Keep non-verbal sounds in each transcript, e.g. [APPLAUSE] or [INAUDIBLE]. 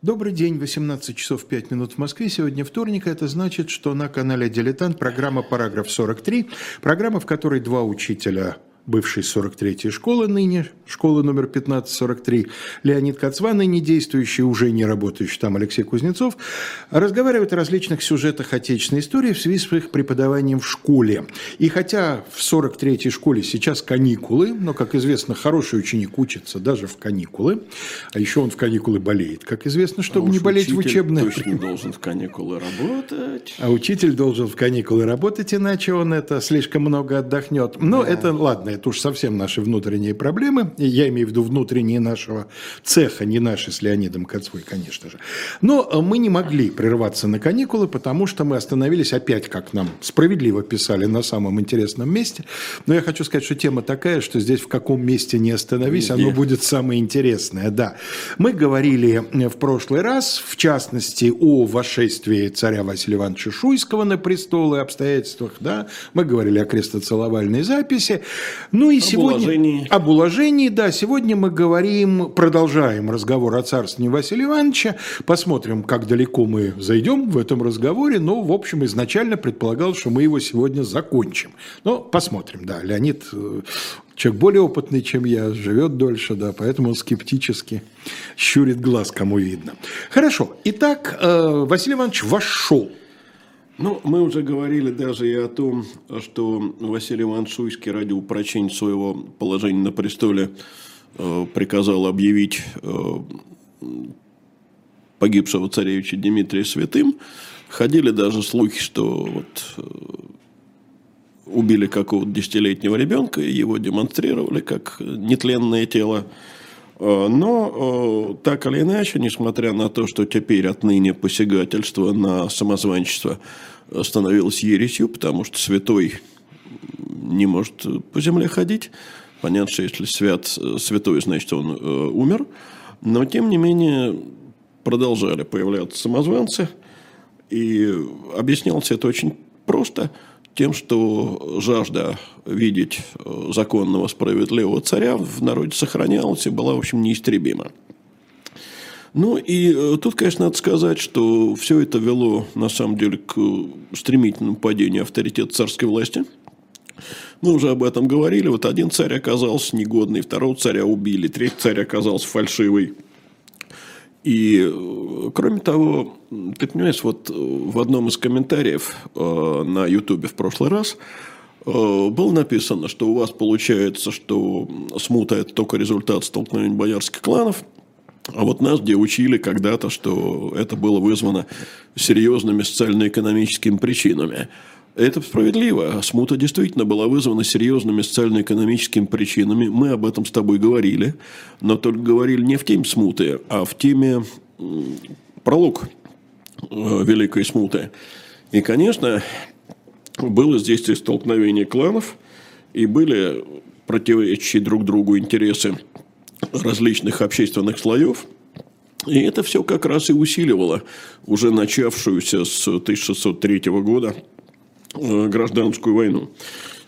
Добрый день, 18 часов 5 минут в Москве. Сегодня вторник, это значит, что на канале «Дилетант» программа «Параграф 43», программа, в которой два учителя бывшей 43-й школы, ныне школы номер 1543, Леонид Кацва, ныне действующий, уже не работающий там Алексей Кузнецов, разговаривают о различных сюжетах отечественной истории в связи с их преподаванием в школе. И хотя в 43-й школе сейчас каникулы, но, как известно, хороший ученик учится даже в каникулы, а еще он в каникулы болеет, как известно, чтобы а не болеть в учебное точно должен в каникулы работать. А учитель должен в каникулы работать, иначе он это слишком много отдохнет. Но да. это, ладно, это уж совсем наши внутренние проблемы. Я имею в виду внутренние нашего цеха, не наши с Леонидом Кацвой, конечно же. Но мы не могли прерваться на каникулы, потому что мы остановились опять, как нам справедливо писали, на самом интересном месте. Но я хочу сказать, что тема такая, что здесь в каком месте не остановись, оно будет самое интересное. Да. Мы говорили в прошлый раз, в частности, о вошествии царя Василия Ивановича Шуйского на престол и обстоятельствах. Да. Мы говорили о крестоцеловальной записи. Ну и об сегодня... Уложении. Об уложении, да. Сегодня мы говорим, продолжаем разговор о царстве Василия Ивановича. Посмотрим, как далеко мы зайдем в этом разговоре. Но, в общем, изначально предполагал, что мы его сегодня закончим. Но посмотрим, да. Леонид э, человек более опытный, чем я, живет дольше, да, поэтому он скептически щурит глаз, кому видно. Хорошо. Итак, э, Василий Иванович вошел ну, мы уже говорили даже и о том, что Василий Иванович Шуйский ради упрочения своего положения на престоле э, приказал объявить э, погибшего царевича Дмитрия святым. Ходили даже слухи, что вот э, убили какого-то десятилетнего ребенка, и его демонстрировали как нетленное тело. Э, но э, так или иначе, несмотря на то, что теперь отныне посягательство на самозванчество становилось ересью, потому что святой не может по земле ходить. Понятно, что если свят, святой, значит, он э, умер. Но, тем не менее, продолжали появляться самозванцы. И объяснялось это очень просто – тем, что жажда видеть э, законного справедливого царя в народе сохранялась и была, в общем, неистребима. Ну и э, тут, конечно, надо сказать, что все это вело, на самом деле, к стремительному падению авторитета царской власти. Мы уже об этом говорили. Вот один царь оказался негодный, второго царя убили, третий царь оказался фальшивый. И, э, кроме того, ты понимаешь, вот э, в одном из комментариев э, на Ютубе в прошлый раз было написано, что у вас получается, что смута – это только результат столкновения боярских кланов, а вот нас где учили когда-то, что это было вызвано серьезными социально-экономическими причинами. Это справедливо. Смута действительно была вызвана серьезными социально-экономическими причинами. Мы об этом с тобой говорили, но только говорили не в теме смуты, а в теме пролог э, Великой Смуты. И, конечно, было здесь и столкновение кланов, и были противоречащие друг другу интересы различных общественных слоев. И это все как раз и усиливало уже начавшуюся с 1603 года гражданскую войну.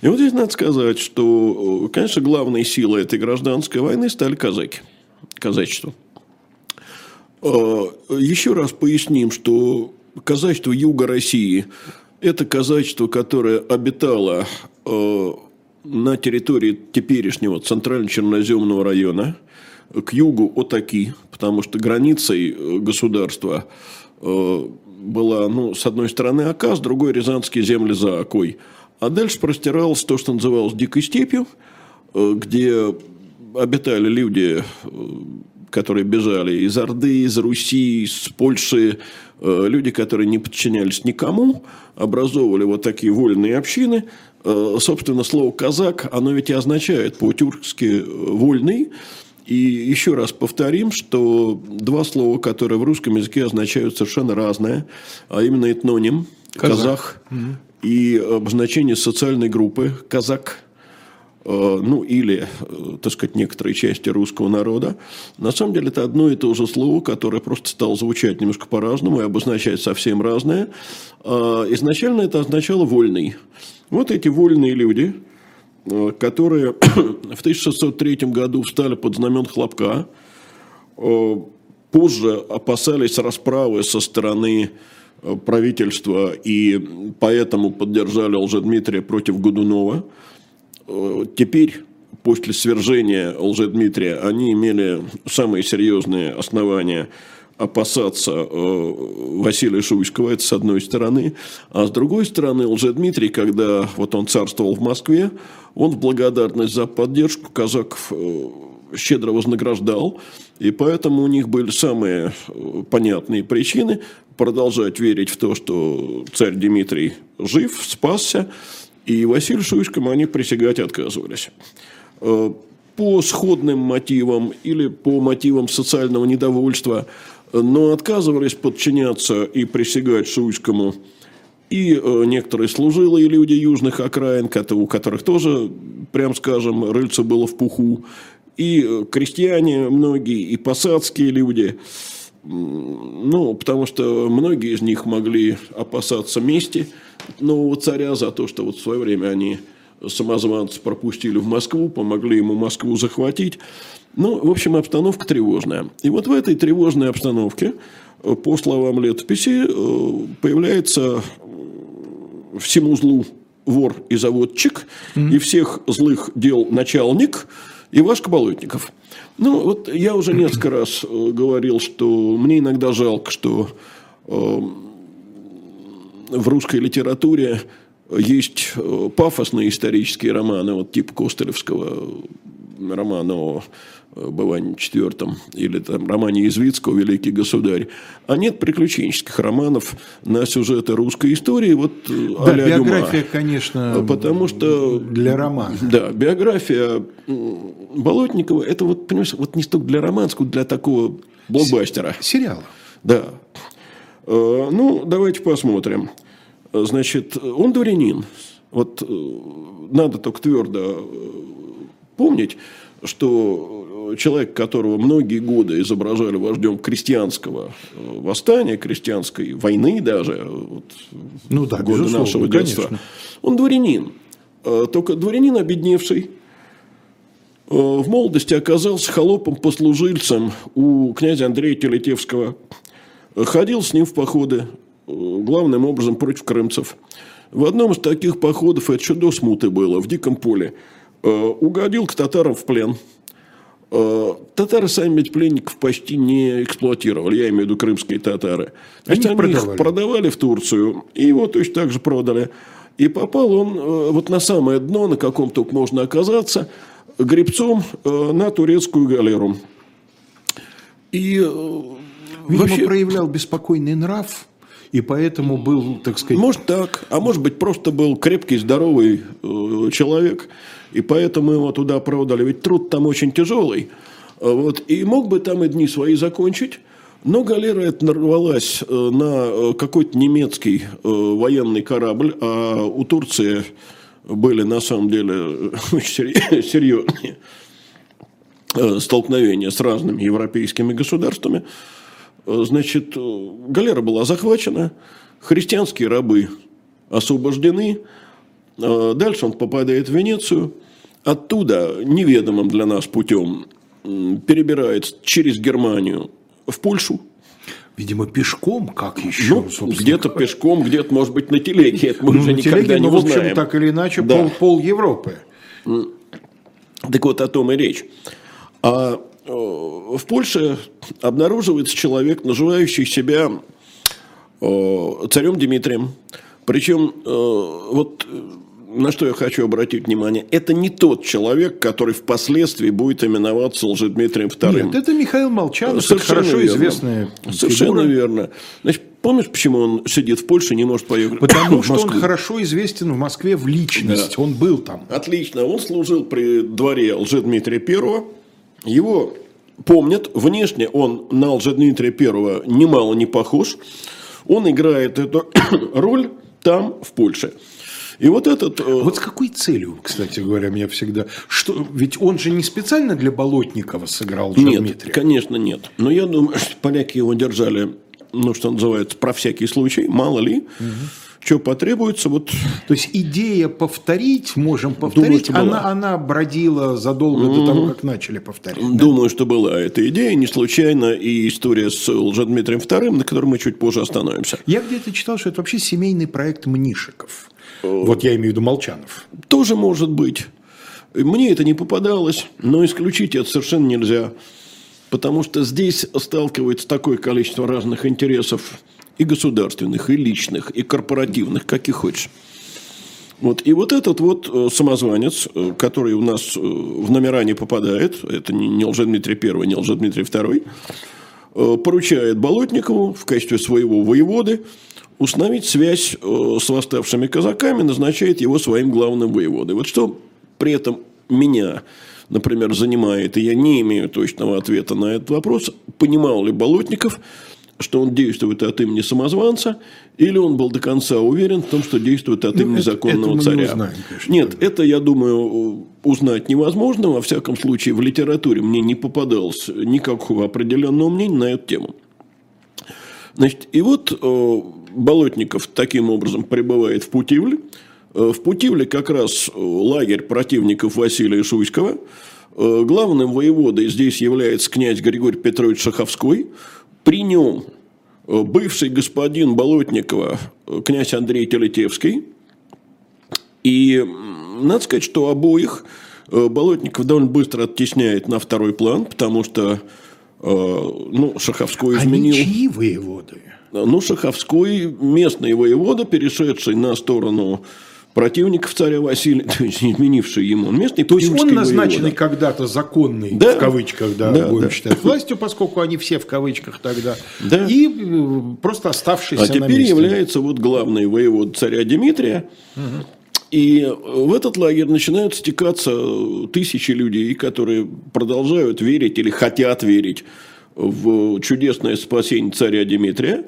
И вот здесь надо сказать, что, э, конечно, главной силой этой гражданской войны стали казаки, казачество. Э, еще раз поясним, что казачество Юга России – это казачество, которое обитало на территории теперешнего центрально-черноземного района, к югу от Оки, потому что границей государства была, ну, с одной стороны Ока, с другой Рязанские земли за Окой. А дальше простиралось то, что называлось Дикой степью, э, где обитали люди, э, которые бежали из Орды, из Руси, из Польши, э, люди, которые не подчинялись никому, образовывали вот такие вольные общины. Собственно, слово «казак», оно ведь и означает по-тюркски «вольный», и еще раз повторим, что два слова, которые в русском языке означают совершенно разное, а именно этноним казах, казах угу. и обозначение социальной группы казак, э, ну или, э, так сказать, некоторые части русского народа, на самом деле это одно и то же слово, которое просто стало звучать немножко по-разному и обозначать совсем разное. А изначально это означало «вольный». Вот эти вольные люди – которые [CLEARS THROAT] в 1603 году встали под знамен Хлопка, э, позже опасались расправы со стороны э, правительства и поэтому поддержали Лжедмитрия против Годунова. Э, теперь, после свержения Лжедмитрия, они имели самые серьезные основания опасаться э, Василия Шуйского, это с одной стороны. А с другой стороны, Лжедмитрий, когда вот он царствовал в Москве, он в благодарность за поддержку казаков щедро вознаграждал, и поэтому у них были самые э, понятные причины продолжать верить в то, что царь Дмитрий жив, спасся, и Василию Шуйскому они присягать отказывались. Э, по сходным мотивам или по мотивам социального недовольства, но отказывались подчиняться и присягать Шуйскому и э, некоторые служилые люди южных окраин, у которых тоже, прям скажем, рыльце было в пуху, и э, крестьяне многие, и посадские люди. Ну, потому что многие из них могли опасаться мести нового царя за то, что вот в свое время они самозванцы пропустили в Москву, помогли ему Москву захватить. Ну, в общем, обстановка тревожная. И вот в этой тревожной обстановке, э, по словам летописи, э, появляется всему злу вор и заводчик, mm-hmm. и всех злых дел начальник – Ивашка Болотников. Ну, вот я уже несколько раз э, говорил, что мне иногда жалко, что э, в русской литературе есть э, пафосные исторические романы, вот типа Костылевского романа о Бывании IV или там романе Извицкого «Великий государь», а нет приключенческих романов на сюжеты русской истории. Вот, э, да, биография, Дюма. конечно, потому что для романа. Да, биография Болотникова, это вот, понимаешь, вот не столько для романа, сколько для такого блокбастера. Сериала. Да. Э, ну, давайте посмотрим. Значит, он дворянин. Вот э, надо только твердо помнить, что человек, которого многие годы изображали вождем крестьянского э, восстания, крестьянской войны даже, вот, ну да, годы нашего детства, конечно. он дворянин. Э, только дворянин обедневший, э, в молодости оказался холопом-послужильцем у князя Андрея Телетевского. Ходил с ним в походы, главным образом против крымцев. В одном из таких походов, это еще до смуты было, в Диком поле, угодил к татарам в плен – Э, татары сами ведь пленников почти не эксплуатировали, я имею в виду крымские татары. Они, они продавали. их продавали в Турцию, и его точно так же продали. И попал он э, вот на самое дно, на каком только можно оказаться, гребцом э, на турецкую галеру. И Видимо, вообще... проявлял беспокойный нрав, и поэтому был, так сказать... Может так, а может быть просто был крепкий, здоровый человек, и поэтому его туда продали. Ведь труд там очень тяжелый. Вот. И мог бы там и дни свои закончить. Но галера эта нарвалась э, на э, какой-то немецкий э, военный корабль, а у Турции были на самом деле [LAUGHS] очень серьезные столкновения с разными европейскими государствами. Значит, галера была захвачена, христианские рабы освобождены, дальше он попадает в Венецию, Оттуда неведомым для нас путем перебирается через Германию в Польшу. Видимо, пешком, как еще? Ну, где-то пешком, где-то, может быть, на телеге. Это мы ну, уже никогда телеге, не но, узнаем. в общем, так или иначе, да. пол, пол Европы. Так вот, о том и речь. А э, в Польше обнаруживается человек, называющий себя э, царем Дмитрием. Причем э, вот на что я хочу обратить внимание, это не тот человек, который впоследствии будет именоваться Лжедмитрием II. Нет, это Михаил Молчанов, Совершенно хорошо верно. известная Совершенно верно. Значит, помнишь, почему он сидит в Польше и не может поехать Потому что он хорошо известен в Москве в личность, да. он был там. Отлично, он служил при дворе Лжедмитрия I, его помнят, внешне он на Лжедмитрия I немало не похож, он играет эту [COUGHS] роль там, в Польше. И вот этот... Э, вот с какой целью, кстати говоря, меня всегда... Что, ведь он же не специально для Болотникова сыграл Нет, Дмитрия. конечно, нет. Но я думаю, что поляки его держали, ну, что называется, про всякий случай, мало ли. Угу. Что потребуется. Вот. То есть идея повторить, можем повторить, Думаю, она, она бродила задолго до того, как начали повторять. да? Думаю, что была эта идея. Не случайно и история с Лжедмитрием II, на которой мы чуть позже остановимся. Я где-то читал, что это вообще семейный проект Мнишиков. Вот я имею в виду Молчанов. Тоже может быть. Мне это не попадалось, но исключить это совершенно нельзя. Потому что здесь сталкивается такое количество разных интересов и государственных, и личных, и корпоративных, каких хочешь. Вот. И вот этот вот э, самозванец, э, который у нас э, в номера не попадает, это не, Лжедмитрий I, не Лжедмитрий э, поручает Болотникову в качестве своего воеводы установить связь с восставшими казаками, назначает его своим главным воеводой. Вот что при этом меня, например, занимает, и я не имею точного ответа на этот вопрос, понимал ли Болотников, что он действует от имени самозванца, или он был до конца уверен в том, что действует от Ну, имени это- законного это мы не царя. узнаем, конечно. Нет, это, я думаю, узнать невозможно. Во всяком случае, в литературе мне не попадалось никакого определенного мнения на эту тему. Значит, и вот э, Болотников таким образом прибывает в Путивль. Э, в Путивле как раз э, лагерь противников Василия Шуйского. Э, главным воеводой здесь является князь Григорий Петрович Шаховской. При нем э, бывший господин Болотникова, э, князь Андрей Телетевский. И надо сказать, что обоих э, Болотников довольно быстро оттесняет на второй план, потому что ну, Шаховской изменил... Они чьи воеводы? Ну, Шаховской местный воевода, перешедший на сторону противников царя Василия, [LAUGHS] то есть изменивший ему. Он местный То есть он назначенный когда-то законный, Да. в кавычках, да, Да, будем да. считать, властью, поскольку они все в кавычках тогда, Да. и э, просто оставшийся А на теперь месте. является вот главный воевод царя Дмитрия. И в этот лагерь начинают стекаться тысячи людей, которые продолжают верить или хотят верить в чудесное спасение царя Дмитрия.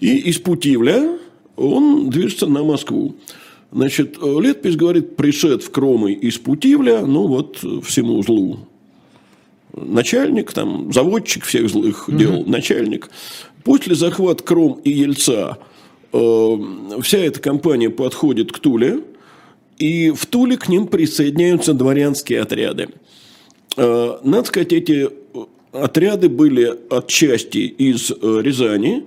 И из Путивля он движется на Москву. Значит, летопись говорит, пришед в Кромы из Путивля, ну вот всему злу начальник, там, заводчик всех злых дел, начальник. После захвата Кром и Ельца э, вся эта компания подходит к Туле, и в Туле к ним присоединяются дворянские отряды. Э, надо сказать, эти отряды были отчасти из э, Рязани.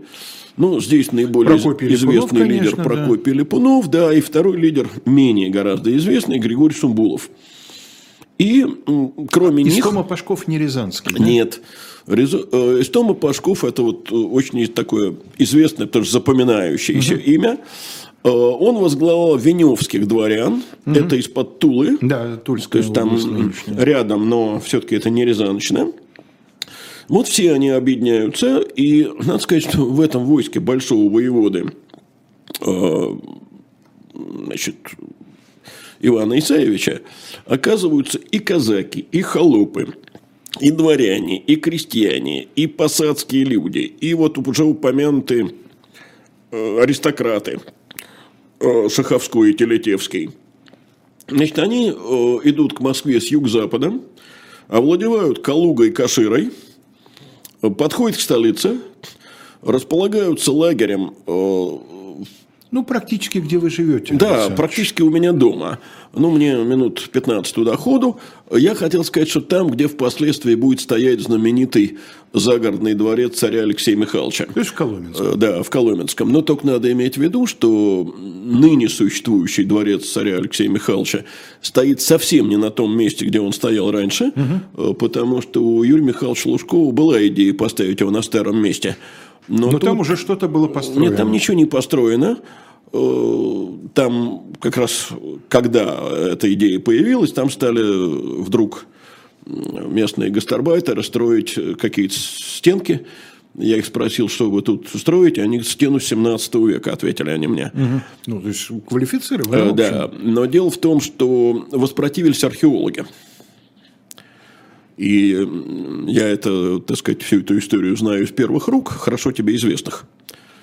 Ну, здесь наиболее Прокопий известный Липунов, лидер конечно, да. Прокопий Липунов, да, и второй лидер, менее гораздо известный, Григорий Сумбулов. И кроме них... Истома Пашков не Рязанский. да? Нет. Резу- э, Истома Пашков – это вот э, очень такое известное, тоже запоминающееся имя. Э, Он возглавлял веневских дворян, это из-под Тулы, Да, то Тульская есть там область рядом, но все-таки это не Рязанщина. Вот все они объединяются, и надо сказать, что в этом войске большого воеводы э, значит, Ивана Исаевича оказываются и казаки, и холопы, и дворяне, и крестьяне, и посадские люди, и вот уже упомянутые э, аристократы э, Шаховской и Телетевский. Значит, они идут к Москве с юг-запада, овладевают Калугой Каширой, подходят к столице, располагаются лагерем э, Ну, практически где вы живете. да, Александр. практически у меня дома. Ну, мне минут 15 туда ходу. Я хотел сказать, что там, где впоследствии будет стоять знаменитый загородный дворец царя Алексея Михайловича. То есть в Коломенском. Э, Да, в Коломенском. Но только надо иметь в виду, что ныне существующий дворец царя Алексея Михайловича стоит совсем не на том месте, где он стоял раньше, э, потому что у Юрия Михайловича Лужкова была идея поставить его на старом месте. Но, Но тут- там уже что-то было построено. нет, там ничего не построено. Э, Там как раз, когда эта идея появилась, там стали вдруг местные гастарбайтеры строить какие-то стенки. Я их спросил, что вы тут строите. Они стену 17 века, ответили они мне. Мгм. Ну, то есть квалифицированы. Э. Да, но дело в том, что воспротивились археологи. И я это, так сказать, всю эту историю знаю из первых рук, хорошо тебе известных.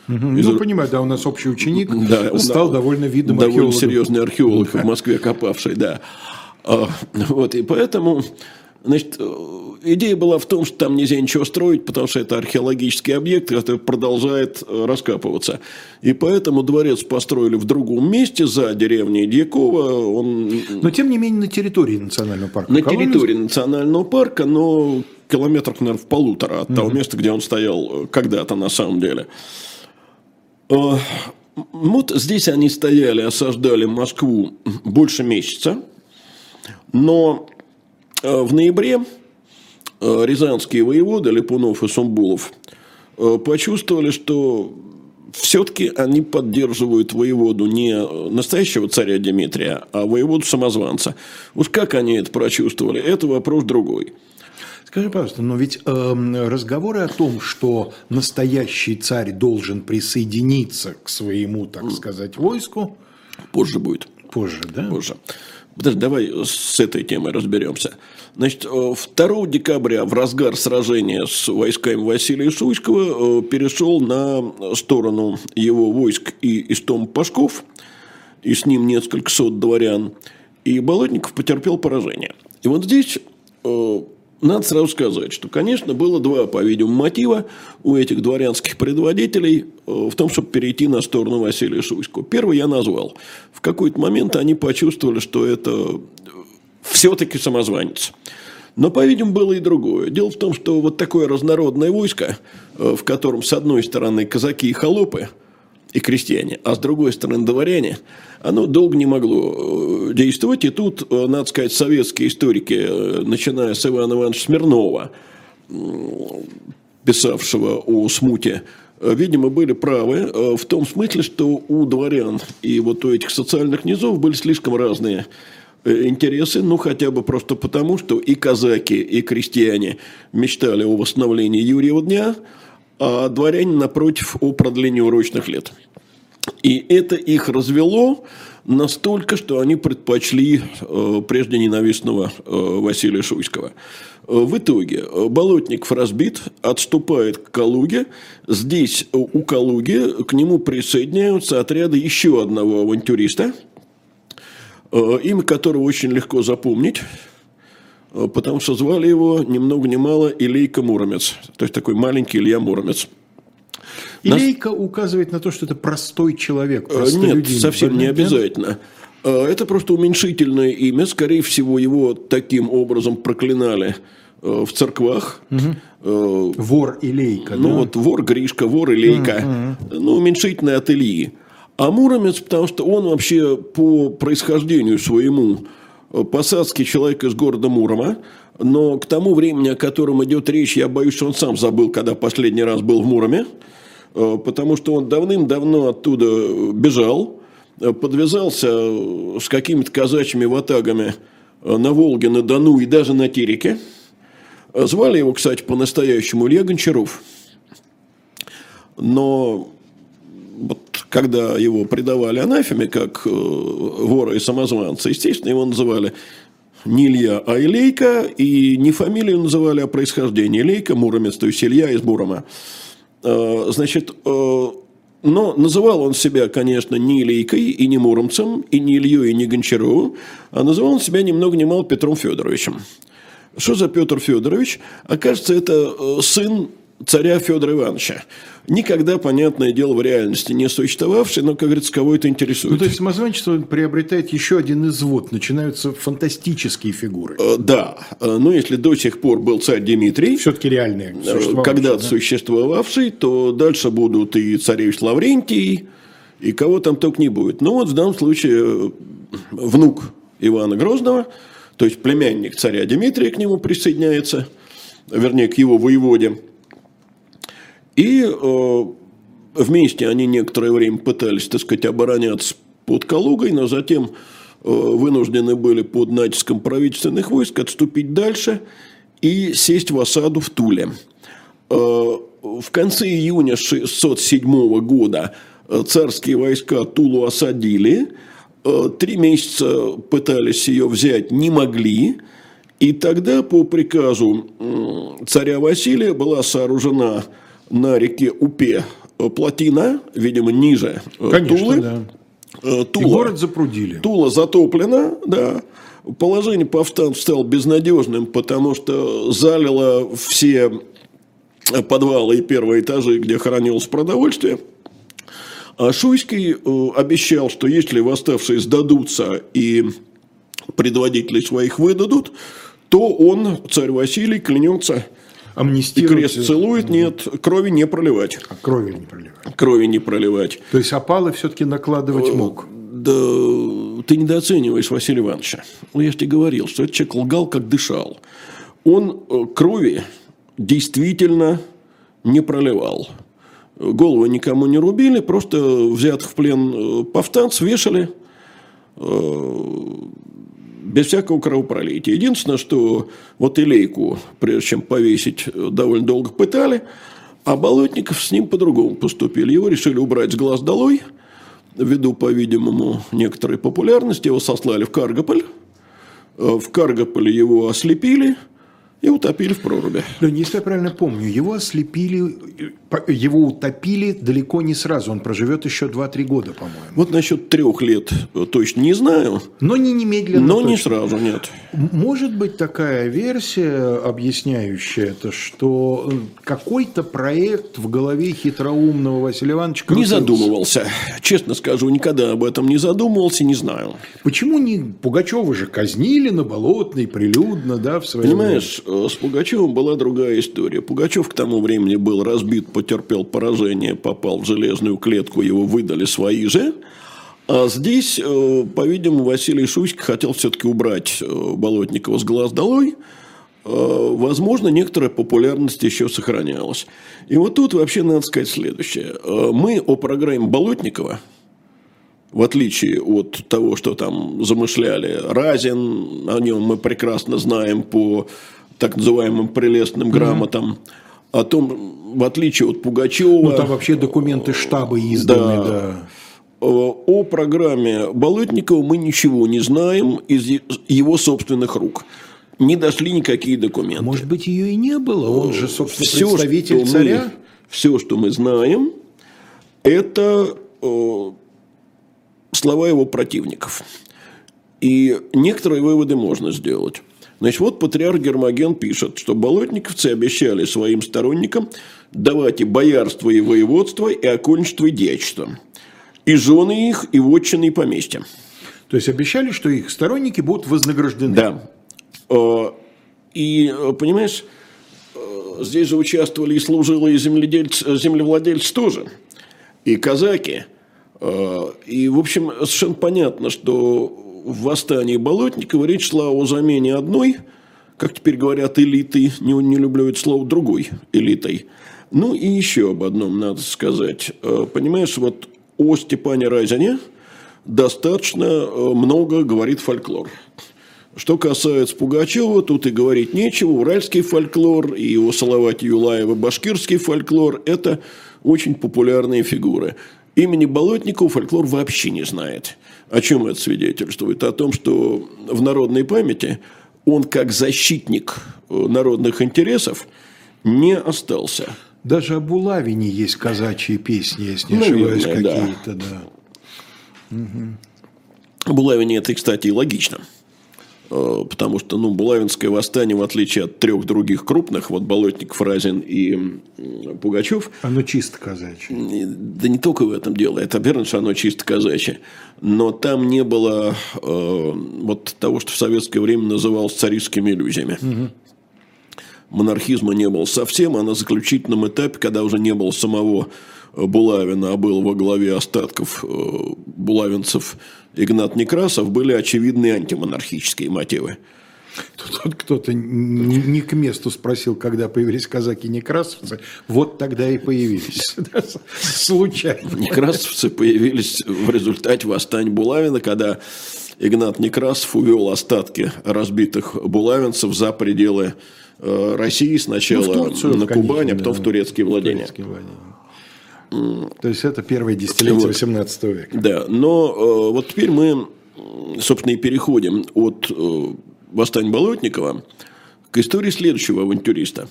Мгм. из- Ну, понимаю, да, у нас общий ученик [LAUGHS] Да, стал довольно видным довольно археологом. серьезный археолог в Москве копавший, да. А, Вот, и поэтому Значит, э, идея была в том, что там нельзя ничего строить, потому что это археологический объект, который продолжает э, раскапываться. И поэтому дворец построили в другом месте, за деревней Дьякова. Он... Но, тем не менее, на территории национального парка. На территории национального парка, но километрах, наверное, в полутора от того места, где он стоял когда-то на самом деле. Вот здесь они стояли, осаждали Москву больше месяца, но э, в ноябре э, рязанские воеводы Липунов и Сумбулов э, почувствовали, что все-таки они поддерживают воеводу не настоящего царя Дмитрия, а воеводу самозванца. Уж как они это прочувствовали, это вопрос другой. Скажи, пожалуйста, но ведь э, разговоры о том, что настоящий царь должен присоединиться к своему, так сказать, войску... Позже будет. Позже, да? Позже. Подожди, давай с этой темой разберемся. Значит, 2 э, декабря в разгар сражения с войсками Василия Суйского э, перешел на сторону его войск и Истом Пашков, и с ним несколько сот дворян, и Болотников потерпел поражение. И вот здесь э, надо сразу сказать, что, конечно, было два, по-видимому, мотива у этих дворянских предводителей э, в том, чтобы перейти на сторону Василия Шуйского. Первый я назвал. В какой-то момент они почувствовали, что это э, все-таки самозванец. Но, по-видимому, было и другое. Дело в том, что вот такое разнородное войско, э, в котором, с одной стороны, казаки и холопы – и крестьяне, а с другой стороны дворяне, оно долго не могло э, действовать. И тут, э, надо сказать, советские историки, э, начиная с Ивана Ивановича Смирнова, писавшего о смуте, видимо, были правы в том смысле, что у дворян и вот у этих социальных низов были слишком разные интересы, ну, хотя бы просто потому, что и казаки, и крестьяне мечтали о восстановлении Юрьева дня – а дворяне, напротив, о продлении урочных лет. И это их развело настолько, что они предпочли э, прежде ненавистного э, Василия Шуйского. Э, в итоге Болотников разбит, отступает к Калуге. Здесь у Калуги к нему присоединяются отряды еще одного авантюриста, имя которого очень легко запомнить – Э, потому что звали его ни много ни мало Илейка Муромец, то есть такой маленький Илья Муромец. Илейка Нас... указывает на то, что это простой человек. Э, нет, совсем не обязательно. Э, это просто уменьшительное имя. Скорее всего, его таким образом проклинали в церквах. Угу. Вор Илейка. Ну да? вот вор Гришка, вор Илейка. Угу. Ну, уменьшительное от Ильи. А Муромец, потому что он вообще по происхождению своему посадский человек из города Мурома, но к тому времени, о котором идет речь, я боюсь, что он сам забыл, когда последний раз был в Муроме, э, потому что он давным-давно оттуда бежал, э, подвязался с какими-то казачьими ватагами э, на Волге, на Дону и даже на Тереке. Звали его, кстати, по-настоящему Илья Гончаров. Но вот когда его предавали анафеме, как э, вора и самозванца, естественно, его называли не Илья, а Илейка, и не фамилию называли, а происхождение. Илейка, Муромец, то есть Илья из Мурома. Э, значит, э, но называл он себя, конечно, не Илейкой и не Муромцем, и не Ильей, и не Гончаровым, а называл он себя ни много ни мало Петром Федоровичем. Что за Петр Федорович? Окажется, это сын царя Федора Ивановича. Никогда, понятное дело, в реальности не существовавший, но, как говорится, кого это интересует. Ну, то есть самозванчество приобретает еще один извод, начинаются фантастические фигуры. Э, да, э, но если до сих пор был царь Дмитрий, все-таки реальные, э, когда-то да? существовавший, то дальше будут и царевич Лаврентий, и кого там только не будет. Ну вот в данном случае внук Ивана Грозного, то есть племянник царя Дмитрия к нему присоединяется, вернее, к его воеводе – и э, вместе они некоторое время пытались, так сказать, обороняться под Калугой, но затем э, вынуждены были под натиском правительственных войск отступить дальше и сесть в осаду в Туле. Э, в конце июня 607 года царские войска Тулу осадили, три месяца пытались ее взять, не могли, и тогда по приказу царя Василия была сооружена на реке Упе плотина, видимо, ниже Конечно, Тулы. Да. Э, Тула. И город запрудили. Тула затоплена, да. Положение повстанцев стало безнадежным, потому что залило все подвалы и первые этажи, где хранилось продовольствие. А Шуйский э, обещал, что если восставшие сдадутся и предводителей своих выдадут, то он, царь Василий, клянется и Амнистируют. крест целует, нет, крови не проливать. А крови не проливать. Крови не проливать. То есть опалы все-таки накладывать Э, мог. Да, ты недооцениваешь Василия Ивановича. Ну, я же тебе говорил, что этот человек лгал, как дышал. Он э, крови действительно не проливал. Головы никому не рубили, просто взятых в плен э, повстанцев вешали без всякого кровопролития. Единственное, что вот Илейку, прежде чем повесить, довольно долго пытали, а Болотников с ним по-другому поступили. Его решили убрать с глаз долой, ввиду, по-видимому, некоторой популярности. Его сослали в Каргополь. Э, В Каргополе его ослепили и утопили в проруби. Лень, если я правильно помню, его ослепили, его утопили далеко не сразу. Он проживет еще 2-3 года, по-моему. Вот насчет трех лет э, точно не знаю, Но не немедленно. но не точно. сразу, нет. Может быть такая версия, объясняющая это, что э, какой-то проект в голове хитроумного Василия Ивановича Не крутился. задумывался. Честно скажу, никогда об этом не задумывался, не знаю. Почему не Пугачева же казнили на Болотной прилюдно, да, в свое Понимаешь, с Пугачевым была другая история. Пугачев к тому времени был разбит, потерпел поражение, попал в железную клетку, его выдали свои же. А здесь, э, по-видимому, Василий Шуйский хотел все-таки убрать э, Болотникова с глаз долой. Э, Возможно, некоторая популярность еще сохранялась. И вот тут вообще надо сказать следующее. Э, Мы о программе Болотникова, в отличие от того, что там замышляли Разин, о нем мы прекрасно знаем по так называемым прелестным грамотам, о том, в отличие от Пугачева, Ну, там вообще документы штаба изданы, Да. да. э, о программе Болотникова мы ничего не знаем из его собственных рук. Не дошли никакие документы. Может быть, ее и не было. Он же, собственно, Всё, представитель что царя. Мы, все, что мы знаем, это э, слова его противников. И некоторые выводы можно сделать. Значит, вот патриарх Гермоген пишет, что болотниковцы обещали своим сторонникам давать и боярство, и воеводство, и окольничество, и дьячество. И жены их, и вотчины, и поместья. То есть обещали, что их сторонники будут вознаграждены. Да. Э, И, э, понимаешь, э, здесь же участвовали и служилые земледельцы, землевладельцы тоже, и казаки. И, в общем, совершенно понятно, что в восстании Болотникова речь шла о замене одной, как теперь говорят, элиты, не, не люблю это слово, другой элитой. Ну и еще об одном надо сказать. Э, Понимаешь, вот о Степане Разине достаточно э, много говорит фольклор. Что касается Пугачева, тут и говорить нечего. Уральский фольклор и у Салавати Юлаева башкирский фольклор – это очень популярные фигуры. Имени Болотникова фольклор вообще не знает. О чем это свидетельствует? О том, что в народной памяти он как защитник э, народных интересов не остался. Даже об Булавине есть казачьи песни, если не Наверное, ошибаюсь, да. какие-то, да. Булавине это, кстати, и логично. Э, Потому что ну, Булавинское восстание, в отличие от трех других крупных, вот Болотников, Разин и Пугачев, Оно чисто казачье. Да не только в этом дело. Это верно, что оно чисто казачье. Но там не было э, вот того, что в советское время называлось царистскими иллюзиями. Монархизма не было совсем, а на заключительном этапе, когда уже не было самого э, Булавина, а был во главе остатков э, булавинцев Игнат Некрасов, были очевидные антимонархические мотивы. Тут кто-то не, не к месту спросил, когда появились казаки некрасовцы. Вот тогда и появились. [LAUGHS] Случайно. Некрасовцы появились в результате восстания Булавина, когда Игнат Некрасов увел остатки разбитых булавинцев за пределы э, России сначала Ну, Турцию, на Кубани, а потом да. в турецкие владения. Турецкие владения. То есть это первое десятилетие Вот. 18 века. Да, но э, вот теперь мы, собственно, и переходим от э, восстания Болотникова к истории следующего авантюриста.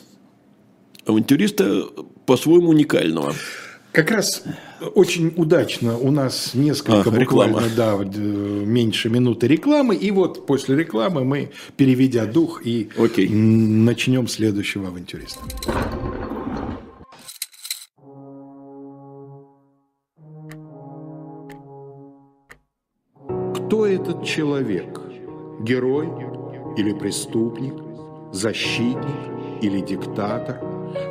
Авантюриста по-своему уникального. Как раз очень удачно у нас несколько а, буквально да, меньше минуты рекламы, и вот после рекламы мы, переведя дух, и Окей. начнем следующего авантюриста. Кто этот человек? Герой или преступник? Защитник или диктатор?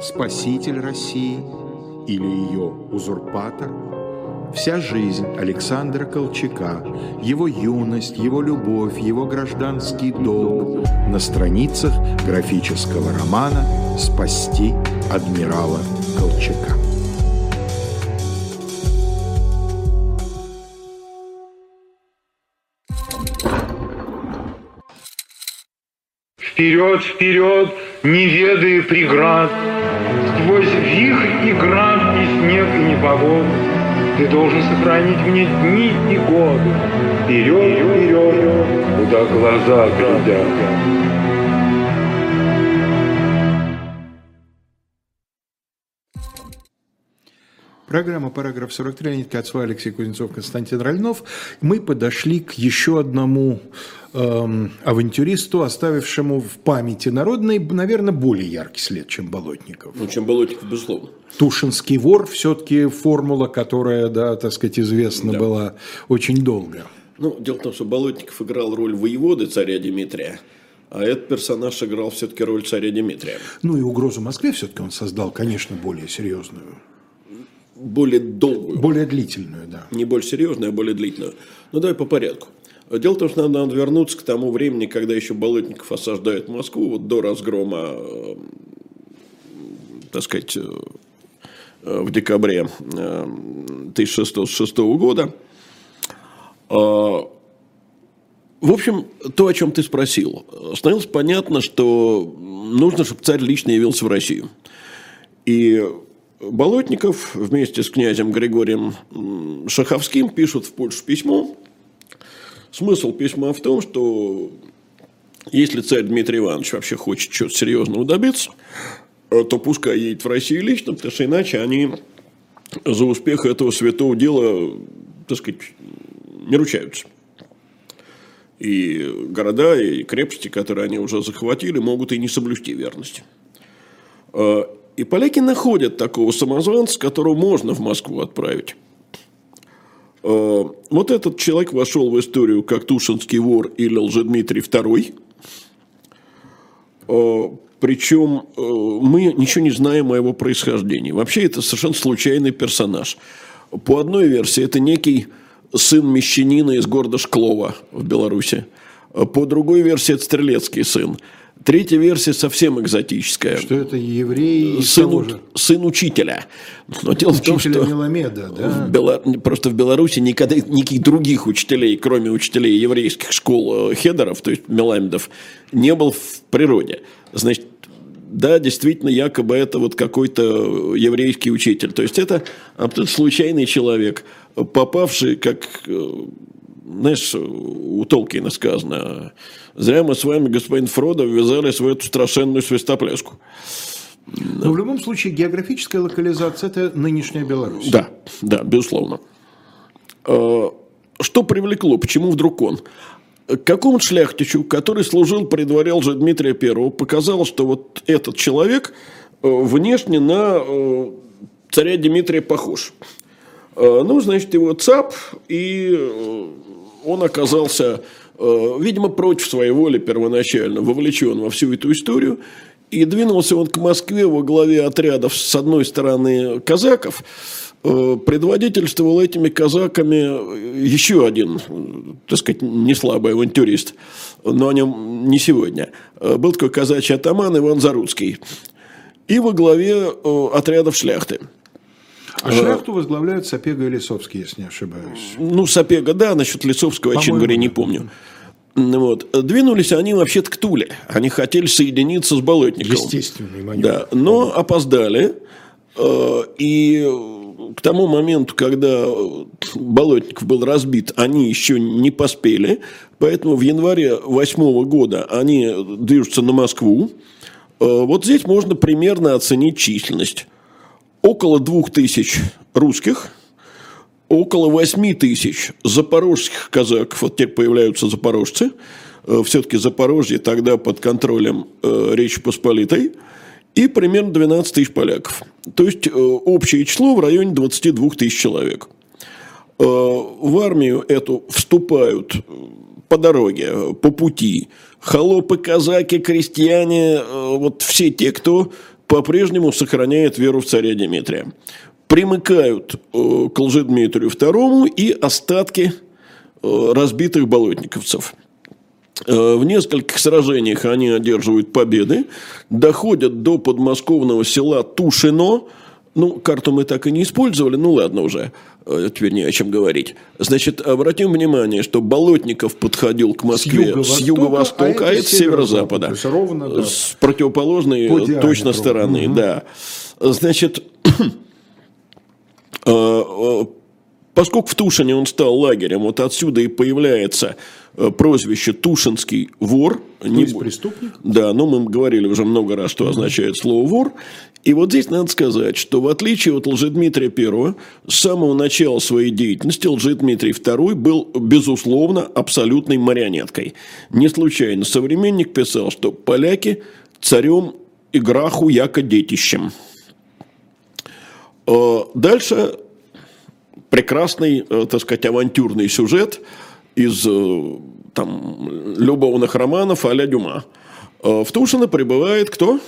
Спаситель России – или ее узурпатор, вся жизнь Александра Колчака, его юность, его любовь, его гражданский долг на страницах графического романа «Спасти адмирала Колчака». Вперед, вперед, не ведая преград, Сквозь вихрь и град, и снег, и непогоду Ты должен сохранить мне дни и годы. Вперед, вперед, куда глаза глядят. Программа «Параграф 43», Леонид Кацва, Алексей Кузнецов, Константин Ральнов. Мы подошли к еще одному эм, авантюристу, оставившему в памяти народной, наверное, более яркий след, чем Болотников. Ну, чем Болотников, безусловно. Тушинский вор все-таки формула, которая, да, так сказать, известна да. была очень долго. Ну, дело в том, что Болотников играл роль воеводы царя Дмитрия, а этот персонаж играл все-таки роль царя Дмитрия. Ну и угрозу Москве все-таки он создал, конечно, более серьезную более долгую. Более длительную, да. Не более серьезную, а более длительную. Ну, давай по порядку. Дело в том, что надо, надо вернуться к тому времени, когда еще Болотников осаждает Москву, вот до разгрома, э, так сказать, э, в декабре 1606 э, года. В общем, то, о чем ты спросил, становилось понятно, что нужно, чтобы царь лично явился в Россию. И Болотников вместе с князем Григорием Шаховским пишут в Польшу письмо. Смысл письма в том, что если царь Дмитрий Иванович вообще хочет чего-то серьезного добиться, то пускай едет в Россию лично, потому что иначе они за успех этого святого дела, так сказать, не ручаются. И города, и крепости, которые они уже захватили, могут и не соблюсти верность. И поляки находят такого самозванца, которого можно в Москву отправить. Э, вот этот человек вошел в историю как Тушинский вор или Лжедмитрий II. Э, Причем э, мы ничего не знаем о его происхождении. Вообще это совершенно случайный персонаж. По одной версии это некий сын мещанина из города Шклова в Беларуси. По другой версии это стрелецкий сын. Третья версия совсем экзотическая. Что это еврей? Сын, сын учителя. Но дело учителя в том, что Меламеда, да? в Бела... просто в Беларуси никогда никаких других учителей, кроме учителей еврейских школ э, хедеров, то есть Меламедов, не был в природе. Значит, да, действительно, якобы это вот какой-то еврейский учитель. То есть это абсолютно случайный человек, попавший, как э, знаешь, у Толкина сказано, зря мы с вами, господин Фродо, ввязались в эту страшенную свистопляску. Но в любом случае географическая локализация – это нынешняя Беларусь. Да, да, безусловно. А, что привлекло, почему вдруг он? Какому шляхтичу, который служил при дворе Дмитрия I, показалось, что вот этот человек э, внешне на э, царя Дмитрия похож. Ну, значит, его ЦАП, и э, он оказался, э, видимо, против своей воли первоначально вовлечен во всю эту историю. И двинулся он к Москве во главе отрядов, с одной стороны, казаков, э, предводительствовал этими казаками еще один, так сказать, не слабый авантюрист, но о нем не сегодня. Э, был такой казачий атаман Иван Заруцкий. И во главе отрядов шляхты – а шляхту возглавляют Сапега и Лисовский, если не ошибаюсь. Ну, Сапега, да, насчет Лисовского, честно говоря, не помню. Вот. Двинулись они вообще-то к Туле. Они хотели соединиться с Болотниковым. Естественный маневр. Да, но опоздали. Э, и к тому моменту, когда Болотников был разбит, они еще не поспели. Поэтому в январе восьмого года они движутся на Москву. Э, вот здесь можно примерно оценить численность. Около двух тысяч русских, около восьми тысяч запорожских казаков, вот теперь появляются запорожцы, э, все-таки Запорожье тогда под контролем э, Речи Посполитой, и примерно 12 тысяч поляков. То есть общее число в районе 22 тысяч человек. В армию эту вступают по дороге, по пути холопы, казаки, крестьяне, вот все те, кто по-прежнему сохраняет веру в царя Дмитрия. Примыкают э, к Лжедмитрию II и остатки э, разбитых болотниковцев. Э, в нескольких сражениях они одерживают победы, доходят до подмосковного села Тушино – ну, карту мы так и не использовали, ну ладно уже, э, теперь не о чем говорить. Значит, обратим внимание, что Болотников подходил к Москве с юго-востока, а, это с северо-запада. То есть ровно, да. С противоположной точно стороны, угу. да. Значит, [CLEARS THROAT] э, э, поскольку в Тушине он стал лагерем, вот отсюда и появляется прозвище Тушинский вор. То не есть преступник? Да, но мы говорили уже много раз, что означает слово вор. И вот здесь надо сказать, что в отличие от Лжедмитрия I, с самого начала своей деятельности Лжедмитрий II был, безусловно, абсолютной марионеткой. Не случайно современник писал, что поляки царем и граху яко детищем. Э, дальше прекрасный, э, так сказать, авантюрный сюжет – из э, там, любовных романов а-ля Дюма. Э, в Тушино прибывает кто?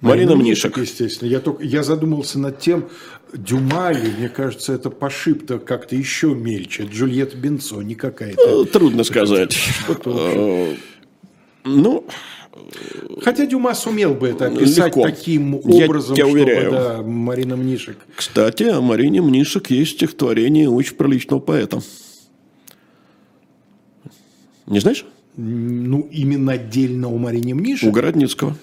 Марина, Марина Мнишек. Естественно. Я, только, я задумался над тем, Дюма ли, мне кажется, это пошиб-то как-то еще мельче. Джульетта Бенцо, не какая-то. Э, трудно сказать. Ну, Хотя Дюма сумел бы это описать Легко. таким образом, я, я уверяю. чтобы да, Марина Мнишек. Кстати, о Марине Мнишек есть стихотворение очень приличного поэта. Не знаешь? Ну, именно отдельно у Марине Мнишек? У Городницкого.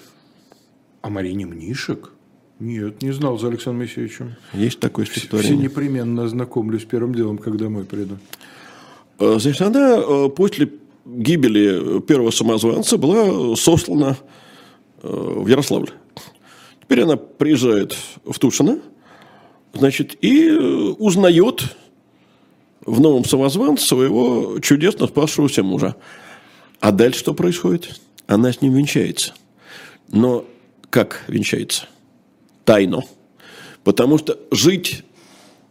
А Марине Мнишек? Нет, не знал за Александром Моисеевичем. Есть такое стихотворение. Все непременно ознакомлюсь первым делом, когда домой приду. А, значит, она э, после гибели первого самозванца была сослана э, в Ярославль. Теперь она приезжает в Тушино, значит, и э, узнает в новом самозванце своего чудесно спасшегося мужа. А дальше что происходит? Она с ним венчается. Но как венчается? Тайно. Потому что жить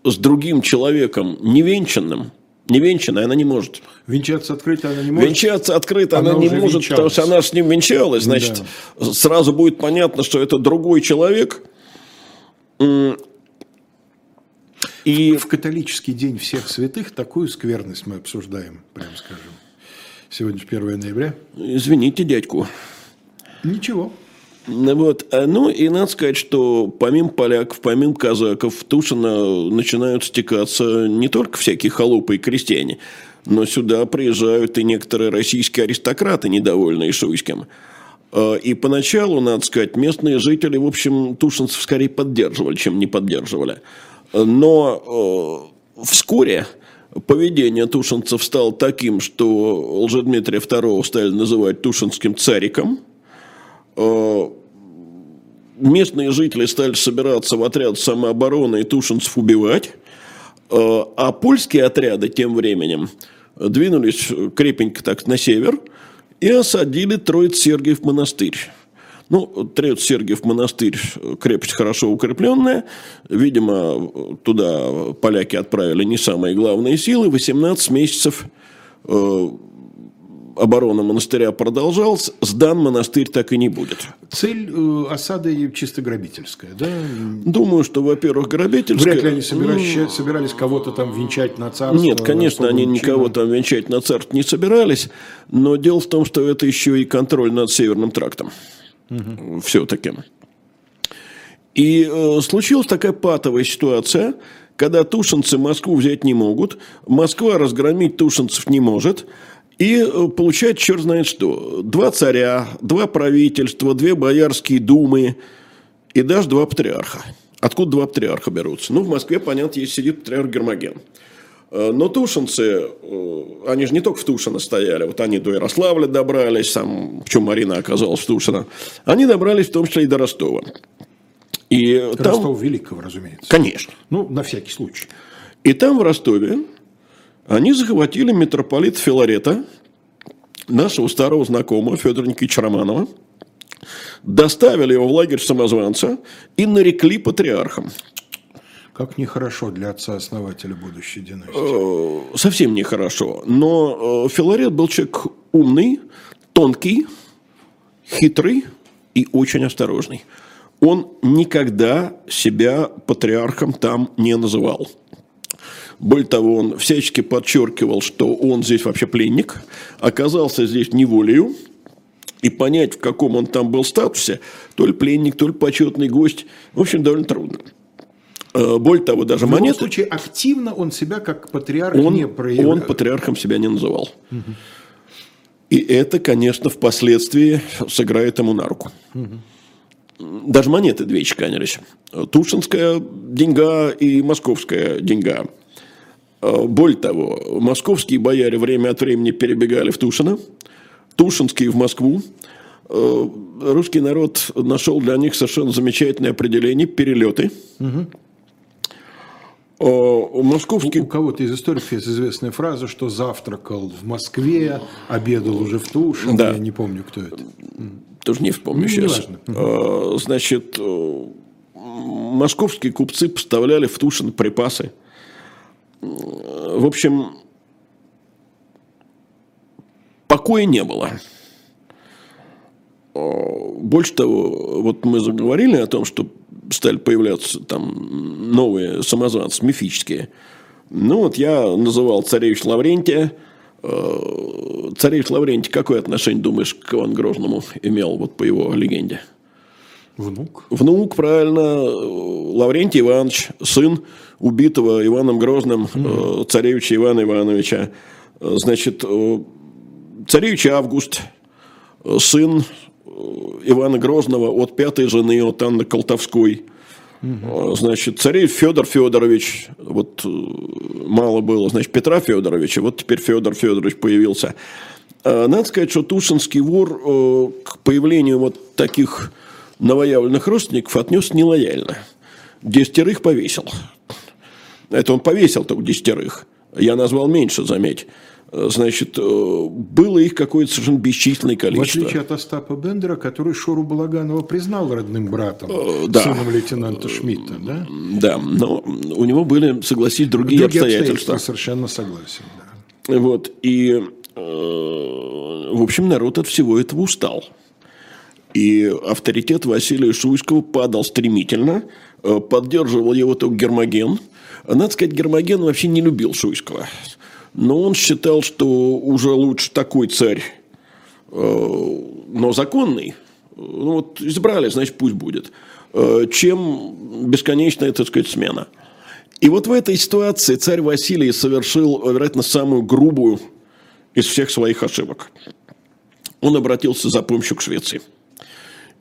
с другим человеком невенчанным, невенчанной она не может. Венчаться открыто она не может? Венчаться открыто она, она не может, венчалась. потому что она с ним венчалась. Значит, да. сразу будет понятно, что это другой человек. И в католический день всех святых такую скверность мы обсуждаем, прям скажем. Сегодня же 1 ноября. Извините дядьку. Ничего. Вот. А, ну, и надо сказать, что помимо поляков, помимо казаков, в Тушино начинают стекаться не только всякие холопы и крестьяне, но сюда приезжают и некоторые российские аристократы, недовольные Шуйским. А, и поначалу, надо сказать, местные жители, в общем, тушинцев скорее поддерживали, чем не поддерживали. Но э, вскоре поведение тушинцев стало таким, что Лжедмитрия II стали называть тушинским цариком. Э, местные жители стали собираться в отряд самообороны и тушинцев убивать. Э, а польские отряды тем временем двинулись крепенько так на север и осадили Троиц-Сергиев монастырь. Ну, Троиц Сергиев монастырь, крепость хорошо укрепленная. Видимо, туда поляки отправили не самые главные силы. 18 месяцев э, оборона монастыря продолжалась, сдан монастырь так и не будет. Цель э, осады чисто грабительская, да? Думаю, что, во-первых, грабительская... Вряд ли они собирались, ну, собирались кого-то там венчать на царство. Нет, конечно, они никого там венчать на царство не собирались, но дело в том, что это еще и контроль над Северным трактом угу. все-таки. И э, случилась такая патовая ситуация, когда тушинцы Москву взять не могут, Москва разгромить тушинцев не может, и э, получает черт знает что. Два царя, два правительства, две боярские думы и даже два патриарха. Откуда два патриарха берутся? Ну, в Москве, понятно, есть сидит патриарх Гермоген. Э, но тушинцы, э, они же не только в Тушино стояли, вот они до Ярославля добрались, сам, в чем Марина оказалась в Тушино, они добрались в том числе и до Ростова. И там, Ростова Великого, разумеется. конечно. Ну, на всякий случай. И там, в Ростове, они захватили митрополита Филарета, нашего старого знакомого Федора Никитича Романова, доставили его в лагерь самозванца и нарекли патриархом. Как нехорошо для отца-основателя будущей династии. Э, Совсем нехорошо. Но э, Филарет был человек умный, тонкий, хитрый и очень осторожный. Он никогда себя патриархом там не называл. Более того, он всячески подчеркивал, что он здесь вообще пленник, оказался здесь неволею, и понять, в каком он там был статусе, то ли пленник, то ли почетный гость, в общем, довольно трудно. Э, Более того, даже В любом монеты... случае, активно он себя как патриарх он, не проявлял. он патриархом себя не называл. И это, конечно, впоследствии сыграет ему на руку. Даже монеты две чеканились. Тушинская деньга и московская деньга. Э, Более того, московские бояре время от времени перебегали в Тушино, тушинские в Москву. Э, Русский народ нашел для них совершенно замечательное определение – перелеты. Э, У, Московские у кого-то из историков есть известная фраза, что завтракал в Москве, обедал уже в Тушино. Да. Я не помню, кто это. тоже не вспомню Ну, сейчас. неважно. Э, Значит, э, московские купцы поставляли в Тушино припасы. Э, В общем, покоя не было. Э, Больше того, вот мы заговорили о том, что стали появляться там новые самозванцы, мифические. Ну вот я называл царевич Лаврентия. Э, Царевич Лаврентий какое отношение, думаешь, к Ивану Грозному имел, вот по его легенде? Внук. Внук, правильно, Лаврентий Иванович, сын убитого Иваном Грозным э, царевича Ивана Ивановича. Э, Значит, царевич Август, сын Ивана Грозного от пятой жены, от Анны Колтовской. Э, Значит, царевич Федор Федорович, вот э, мало было, значит, Петра Федоровича, вот теперь Федор Федорович появился. Э, Надо сказать, что Тушинский вор э, к появлению вот таких новоявленных родственников отнес нелояльно. Десятерых повесил. Это он повесил только десятерых. Я назвал меньше, заметь. Э, Значит, э, было их какое-то совершенно бесчисленное В количество. отличие от Остапа Бендера, который Шору Балаганова признал родным братом, Э, да. сыном лейтенанта Шмидта. Да? Да, но у него были, согласись, другие, Другие обстоятельства. Совершенно согласен. Да. Вот, и, э, в общем, народ от всего этого устал. И авторитет Василия Шуйского падал стремительно, э, поддерживал его только Гермоген. Надо сказать, Гермоген вообще не любил Шуйского. Но он считал, что уже лучше такой царь, э, но законный. Ну вот избрали, значит, пусть будет. Э, Чем бесконечная, так сказать, смена. И вот в этой ситуации царь Василий совершил, вероятно, самую грубую из всех своих ошибок. Он обратился за помощью к Швеции.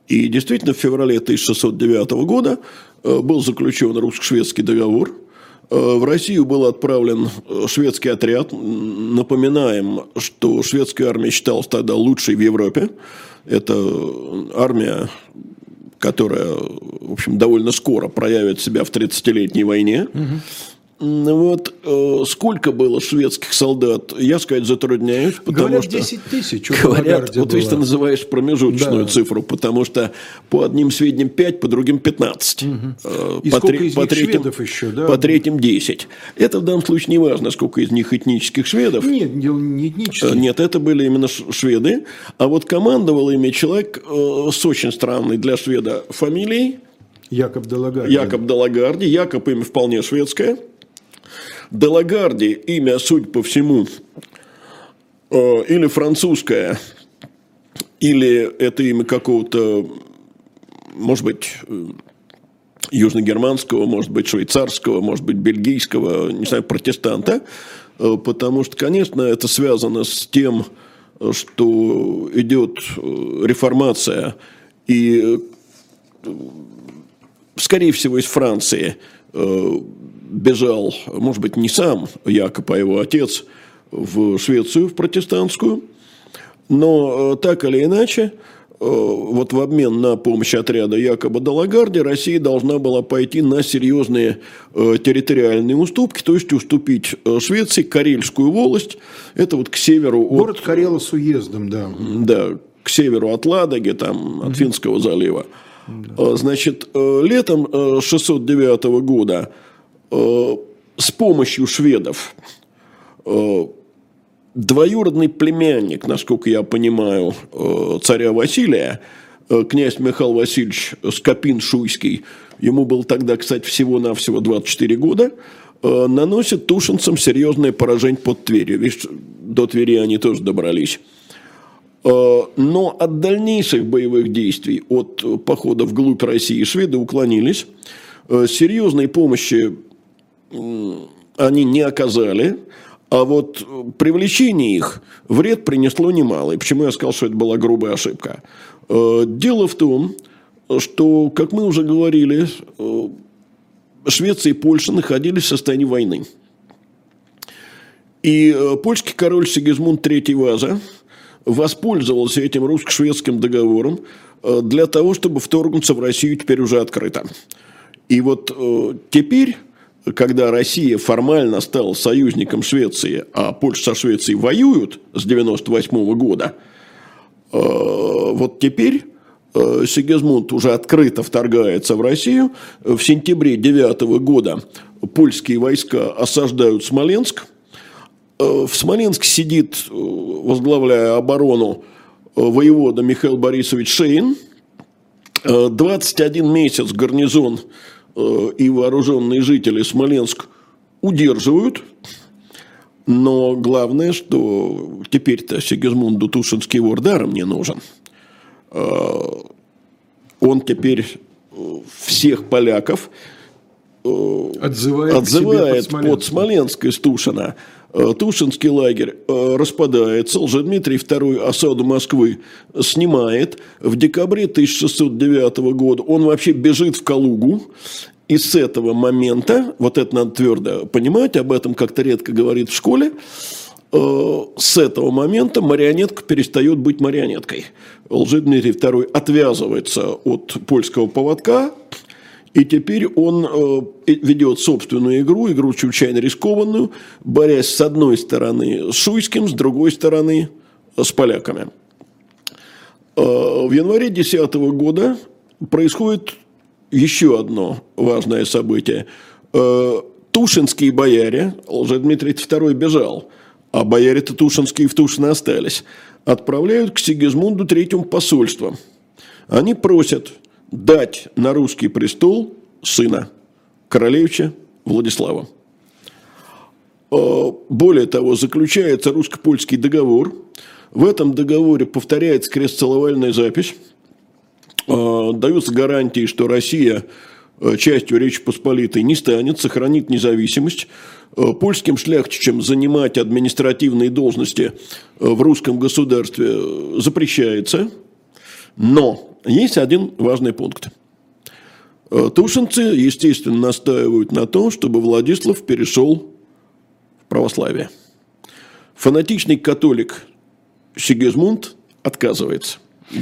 И действительно, в феврале 1609 года э, был заключен русско-шведский договор. Э, В Россию был отправлен э, шведский отряд. Напоминаем, что шведская армия считалась тогда лучшей в Европе. Это армия, которая, в общем, довольно скоро проявит себя в 30-летней войне. М, Вот э, сколько было шведских солдат, я сказать затрудняюсь, потому Говорят, что... 10 тысяч. Говорят, вот видишь, ты называешь промежуточную Да. цифру, потому что по одним сведениям 5, по другим 15. Э, И по, сколько тре- из по них третьим, шведов еще, да? По третьим 10. Это в данном случае не важно, сколько из них этнических шведов. Нет, не Э, этнический. Нет, это были именно шведы. А вот командовал ими человек э, с очень странной для шведа фамилией. Якоб Делагарди. Якоб Делагарди. Якоб имя вполне шведское. Делагарди имя, судя по всему, э, или французское, или это имя какого-то, может быть, э, южногерманского, может быть, швейцарского, может быть, бельгийского, не знаю, протестанта, Э, потому что, конечно, это связано с тем, что идет реформация, и скорее всего, из Франции бежал, может быть, не сам Якоб, а его отец в Швецию, в протестантскую. Но э, так или иначе, вот в обмен на помощь отряда якобы Далагарди Россия должна была пойти на серьезные территориальные уступки, то есть уступить Швеции Карельскую волость, это вот к северу Город от... Карела с уездом, да. Да, к северу от Ладоги, там, от Финского залива. Значит, летом 609 года с помощью шведов двоюродный племянник, насколько я понимаю, э, царя Василия, э, князь Михаил Васильевич Скопин-Шуйский, ему было тогда, кстати, всего-навсего 24 года, э, наносит тушинцам серьезное поражение под Тверью. Видишь, до Твери они тоже добрались. Но от дальнейших боевых действий, от похода вглубь России шведы уклонились. Серьезной помощи они не оказали. А вот привлечение их вред принесло немало. И почему я сказал, что это была грубая ошибка? Э, дело в том, что, как мы уже говорили, э, Швеция и Польша находились в состоянии войны. И э, польский король Сигизмунд III Ваза воспользовался этим русско-шведским договором для того, чтобы вторгнуться в Россию теперь уже открыто. И вот теперь когда Россия формально стала союзником Швеции, а Польша со Швецией воюют с 98 года, э, вот теперь э, Сигизмунд уже открыто вторгается в Россию. В сентябре 9 года польские войска осаждают Смоленск. Э, в Смоленске сидит, возглавляя оборону, воевода Михаил Борисович Шейн. 21 месяц гарнизон и вооруженные жители Смоленск удерживают, но главное, что теперь-то Сигизмунду Тушинский вор даром не нужен. Э, он теперь э, всех поляков отзывает, отзывает под, под Смоленск из Тушина. Э, Тушинский лагерь э, распадается, Лжедмитрий II осаду Москвы снимает. В декабре 1609 года он вообще бежит в Калугу. И с этого момента, вот это надо твердо понимать, об этом как-то редко говорит в школе, э, с этого момента марионетка перестает быть марионеткой. Лжедмитрий II отвязывается от польского поводка, и теперь он э, ведет собственную игру, игру чрезвычайно рискованную, борясь с одной стороны с Шуйским, с другой стороны с поляками. Э, в январе 2010 года происходит еще одно важное событие. Э, Тушинские бояре, Лжедмитрий II бежал, а бояре-то Тушинские в Тушино остались, отправляют к Сигизмунду III посольство. Они просят – дать на русский престол сына королевича Владислава. А, более того, заключается русско-польский договор. В этом договоре повторяется крест-целовальная запись. А, даются гарантии, что Россия а, частью Речи Посполитой не станет, сохранит независимость. Польским шляхтичам занимать административные должности в русском государстве запрещается. Но есть один важный пункт. Э, тушинцы, естественно, настаивают на том, чтобы Владислав перешел в православие. Фанатичный католик Сигизмунд отказывается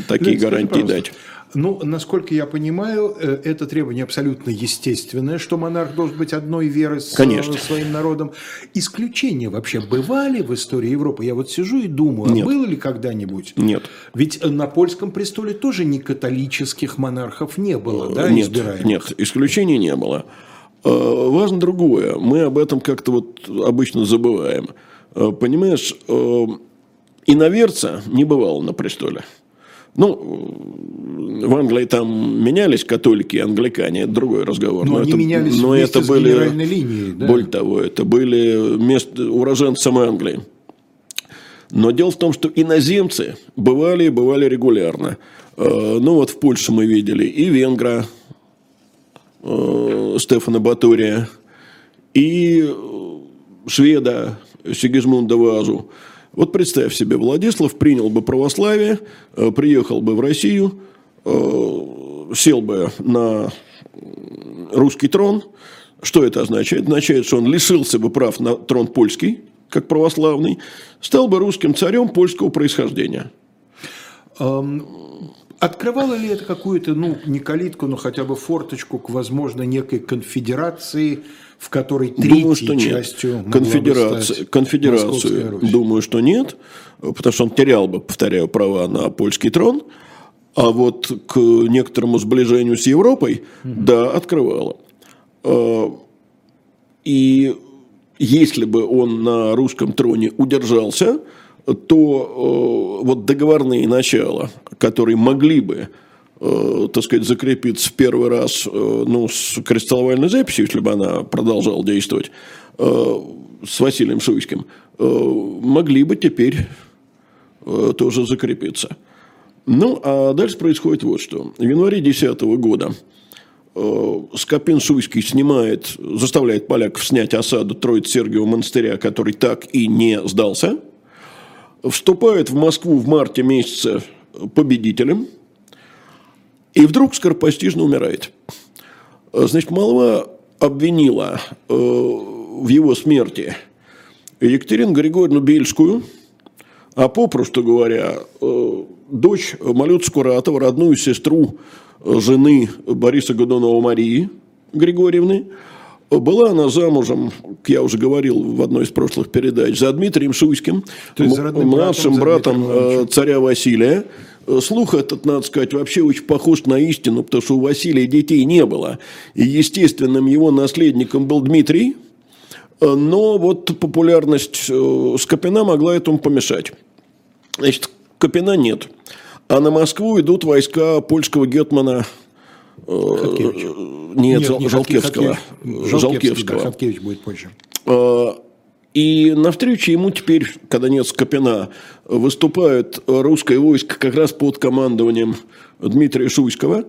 такие гарантии дать. Ну, насколько я понимаю, э, это требование абсолютно естественное, что монарх должен быть одной веры с Конечно. своим народом. Исключения вообще бывали в истории Европы? Я вот сижу и думаю, а Нет. а было ли когда-нибудь? Нет. Ведь на польском престоле тоже не католических монархов не было, да, нет, Нет, исключений не было. Э, важно другое. Мы об этом как-то вот обычно забываем. Э, понимаешь, иноверца не бывало на престоле. Ну, в Англии там менялись католики и англикане, это другой разговор. Но, но они это, менялись но это были, линией, да? Более того, это были мест, уроженцы самой Англии. Но дело в том, что иноземцы бывали и бывали регулярно. Э, ну вот в Польше мы видели и венгра э, Стефана Батория, и шведа Сигизмунда Вазу. Вот представь себе, Владислав принял бы православие, э, приехал бы в Россию, э, сел бы на русский трон. Что это означает? Означает, что он лишился бы прав на трон польский, как православный, стал бы русским царем польского происхождения. Открывало ли это какую-то, ну, не калитку, но хотя бы форточку к, возможно, некой конфедерации, в которой третьей думаю, что частью нет. Конфедерация, конфедерацию, думаю, что нет, потому что он терял бы, повторяю, права на польский трон, а вот к некоторому сближению с Европой, угу. да, открывало. А, и если бы он на русском троне удержался, то э, вот договорные начала, которые могли бы э, так сказать, закрепиться в первый раз э, ну, с кристалловальной записью, если бы она продолжала действовать, с Василием Шуйским, могли бы теперь тоже закрепиться. Ну, а дальше происходит вот что. В январе 2010 года Скопин Шуйский снимает, заставляет поляков снять осаду Троиц-Сергиева монастыря, который так и не сдался – вступает в Москву в марте месяце победителем, и вдруг скоропостижно умирает. Значит, молва обвинила э, в его смерти Екатерину Григорьевну Бельскую, а попросту говоря, э, дочь Малют Скуратова, родную сестру жены Бориса Годунова Марии Григорьевны – была она замужем, я уже говорил в одной из прошлых передач, за Дмитрием Шуйским, младшим братом, братом э, царя Василия. Слух этот, надо сказать, вообще очень похож на истину, потому что у Василия детей не было. И естественным его наследником был Дмитрий, но вот популярность э, Скопина могла этому помешать. Значит, Копина нет. А на Москву идут войска польского гетмана Хаткевич. Нет, Нет не Жалкевского. Жалкевский, Жалкевского. Да, Хаткевич будет позже. А, и навстречу ему теперь, когда нет Скопина, выступает русское войско как раз под командованием Дмитрия Шуйского.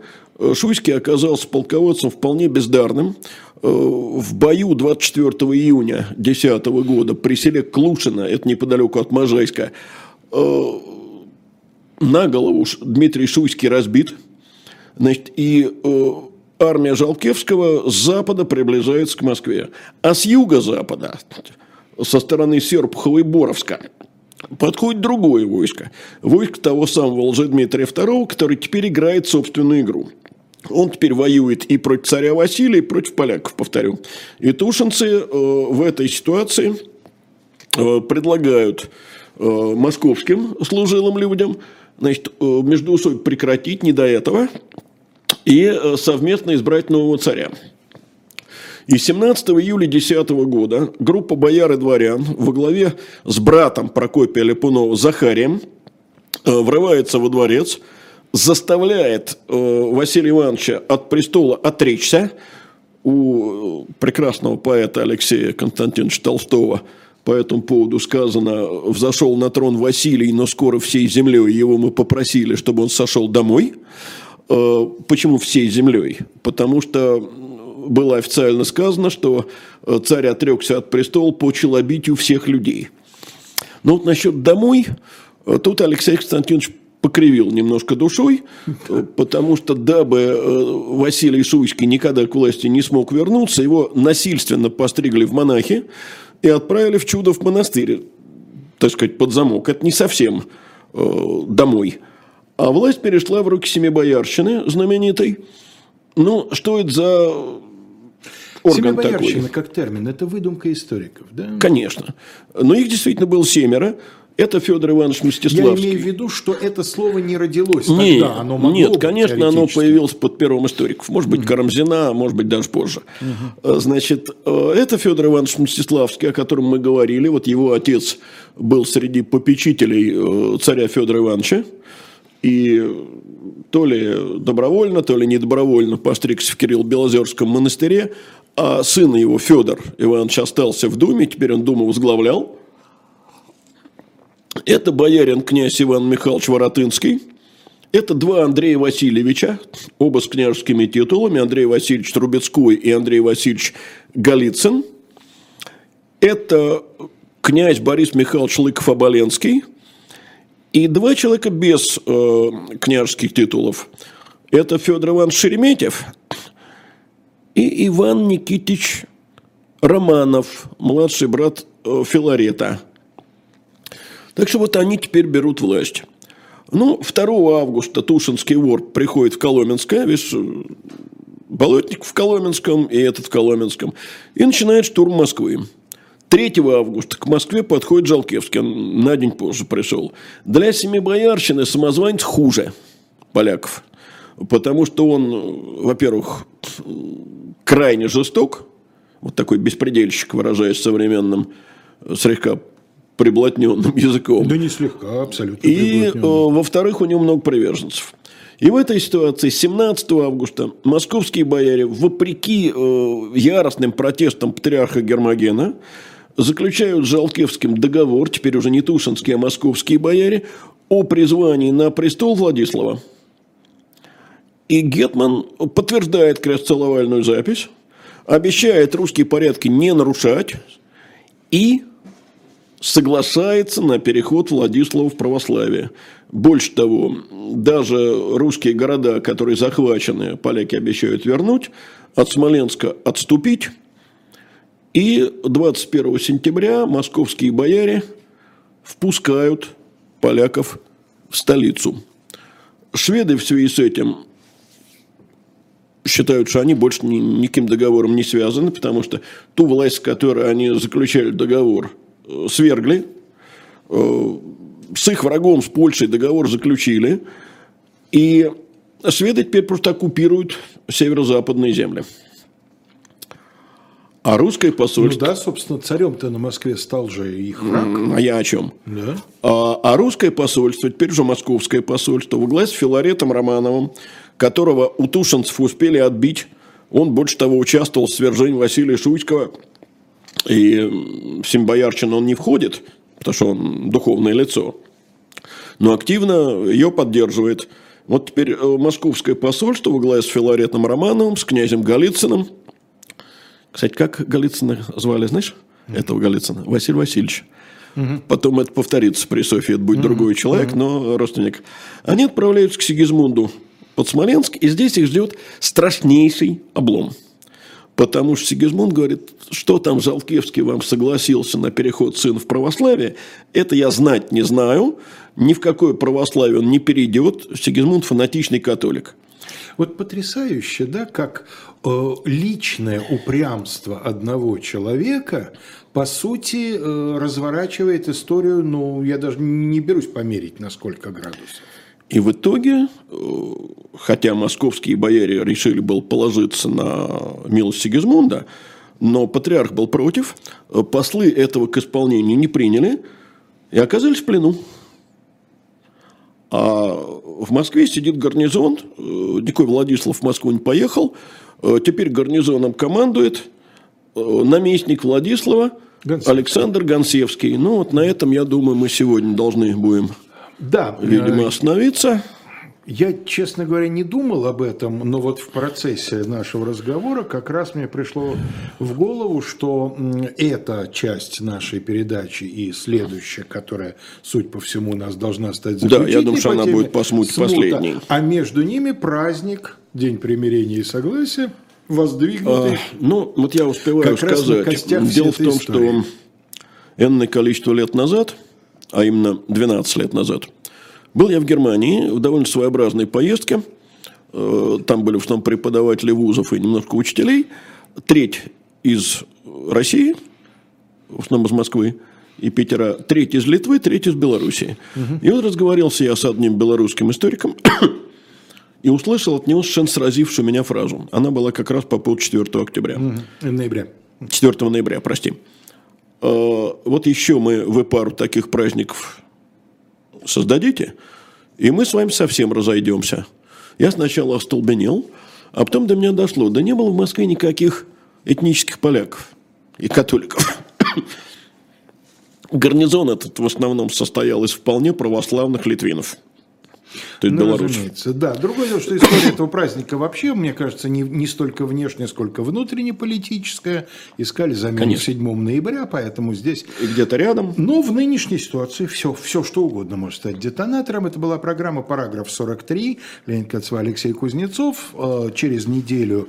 Шуйский оказался полководцем вполне бездарным. В бою 24 июня 2010 года при селе Клушино, это неподалеку от Можайска, на голову Дмитрий Шуйский разбит – Значит, и э, армия Жалкевского с запада приближается к Москве. А с юго-запада, со стороны Серпухова и Боровска, подходит другое войско. Войско того самого Лжедмитрия II, который теперь играет собственную игру. Он теперь воюет и против царя Василия, и против поляков, повторю. И тушинцы э, в этой ситуации э, предлагают э, московским служилым людям значит, э, между собой прекратить не до этого – и э, совместно избрать нового царя. И 17 июля 2010 года группа бояр и дворян во главе с братом Прокопия Липунова Захарием э, врывается во дворец, заставляет э, Василия Ивановича от престола отречься. У прекрасного поэта Алексея Константиновича Толстого по этому поводу сказано, взошел на трон Василий, но скоро всей землей его мы попросили, чтобы он сошел домой. Э, почему всей землей? Потому что было официально сказано, что э, царь отрекся от престола по челобитию всех людей. Но вот насчет домой, э, тут Алексей Константинович покривил немножко душой, потому что дабы Василий Шуйский никогда к власти не смог вернуться, его насильственно постригли в монахи и отправили в чудо в монастырь, так сказать, под замок. Это не совсем домой. А власть перешла в руки Семибоярщины знаменитой. Ну, что это за орган такой? как термин, это выдумка историков, да? Конечно. Но их действительно было семеро. Это Федор Иванович Мстиславский. Я имею в виду, что это слово не родилось нет, тогда. Оно могло нет, быть, конечно, оно появилось под пером историков. Может быть, угу. Карамзина, может быть, даже позже. Угу. Значит, э, это Федор Иванович Мстиславский, о котором мы говорили. Вот его отец был среди попечителей э, царя Федора Ивановича и то ли добровольно, то ли недобровольно постригся в Кирилл-Белозерском монастыре, а сын его, Федор Иванович, остался в Думе, теперь он Думу возглавлял. Это боярин князь Иван Михайлович Воротынский. Это два Андрея Васильевича, оба с княжескими титулами, Андрей Васильевич Трубецкой и Андрей Васильевич Голицын. Это князь Борис Михайлович Лыков-Оболенский – и два человека без э, княжеских титулов. Это Федор Иванович Шереметьев и Иван Никитич Романов, младший брат э, Филарета. Так что вот они теперь берут власть. Ну, 2 августа Тушинский вор приходит в Коломенское, весь Болотник в Коломенском и этот в Коломенском, и начинает штурм Москвы. 3 августа к Москве подходит Жалкевский, он на день позже пришел. Для Семибоярщины самозванец хуже поляков, потому что он, во-первых, крайне жесток, вот такой беспредельщик, выражаясь современным, слегка приблотненным языком. Да не слегка, абсолютно. И, э, во-вторых, у него много приверженцев. И в этой ситуации 17 августа московские бояре, вопреки э, яростным протестам патриарха Гермогена, заключают с Жалкевским договор, теперь уже не Тушинские, а московские бояре, о призвании на престол Владислава. И Гетман подтверждает крестцеловальную запись, обещает русские порядки не нарушать и соглашается на переход Владислава в православие. Больше того, даже русские города, которые захвачены, поляки обещают вернуть, от Смоленска отступить. И 21 сентября московские бояре впускают поляков в столицу. Шведы в связи с этим считают, что они больше ни, никаким договором не связаны, потому что ту власть, с которой они заключали договор, э, свергли, э, с их врагом, с Польшей договор заключили, и шведы теперь просто оккупируют северо-западные земли. А русское посольство... Ну да, собственно, царем-то на Москве стал же их враг. А я о чем? Да. А, а русское посольство, теперь уже московское посольство, во главе с Филаретом Романовым, которого у тушинцев успели отбить, он больше того участвовал в свержении Василия Шуйского, и в Симбоярчину он не входит, потому что он духовное лицо, но активно ее поддерживает. Вот теперь э, московское посольство во главе с Филаретом Романовым, с князем Голицыным. Кстати, как Голицына звали, знаешь, этого Голицына? Василий Васильевич. Угу. Потом это повторится при Софии, это будет угу. другой человек, угу. но родственник. Они отправляются к Сигизмунду под Смоленск, и здесь их ждет страшнейший облом – Потому что Сигизмунд говорит, что там Жалкевский вам согласился на переход сына в православие, это я знать не знаю, ни в какое православие он не перейдет. Сигизмунд фанатичный католик. Вот потрясающе, да, как личное упрямство одного человека, по сути, э, разворачивает историю, ну, я даже не берусь померить на сколько градусов. И в итоге, э, хотя московские бояре решили был положиться на милость Сигизмунда, но патриарх был против, э, послы этого к исполнению не приняли и оказались в плену. А в Москве сидит гарнизон, э, никакой Владислав в Москву не поехал, теперь гарнизоном командует наместник Владислава Гонсевский. Александр Гонсевский. Ну вот на этом, я думаю, мы сегодня должны будем да, видимо, э, остановиться. Я, честно говоря, не думал об этом, но вот в процессе нашего разговора как раз мне пришло в голову, что эта часть нашей передачи и следующая, которая, суть по всему, у нас должна стать Да, я думаю, что она будет по смуте последней. А между ними праздник, День примирения и согласия, воздвигнутый. А, ну, вот я успеваю как сказать. Дело в том, истории. что энное количество лет назад – а именно 12 лет назад, был я в Германии в довольно своеобразной поездке. Э, там были в основном преподаватели вузов и немножко учителей. Треть из России, в основном из Москвы и Питера, треть из Литвы, треть из Белоруссии. Угу. И вот разговаривался я с одним белорусским историком [COUGHS] и услышал от него совершенно сразившую меня фразу. Она была как раз по поводу 4 октября. Угу. Ноября. 4 ноября, прости. А, вот еще мы вы пару таких праздников создадите, и мы с вами совсем разойдемся. Я сначала остолбенел, а потом до меня дошло, да не было в Москве никаких этнических поляков и католиков. [COUGHS] Гарнизон этот в основном состоял из вполне православных литвинов. То есть Ну, разумеется, да. Другое дело, что история этого праздника вообще, мне кажется, не, не столько внешняя, сколько внутренне-политическая. Искали замену Конечно. 7 ноября, поэтому здесь... И где-то рядом. Но в нынешней ситуации все, все что угодно может стать детонатором. Это была программа «Параграф 43». Леонид Кацва, Алексей Кузнецов. Э, Через неделю,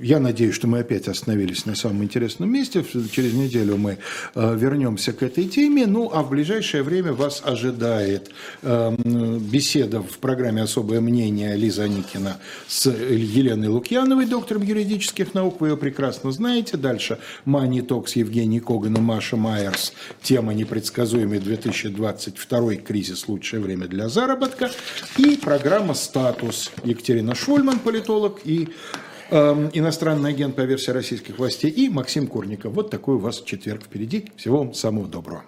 я надеюсь, что мы опять остановились на самом интересном месте. Через неделю мы э, вернемся к этой теме. Ну, а в ближайшее время вас ожидает э, м, беседа в программе «Особое мнение» Лиза Никина с Еленой Лукьяновой, доктором юридических наук. Вы ее прекрасно знаете. Дальше «Мани Токс» Евгений Коган и Маша Майерс. Тема «Непредсказуемый 2022 кризис. Лучшее время для заработка». И программа «Статус» Екатерина Шульман, политолог и эм, иностранный агент по версии российских властей, и Максим Курников. Вот такой у вас четверг впереди. Всего вам самого доброго.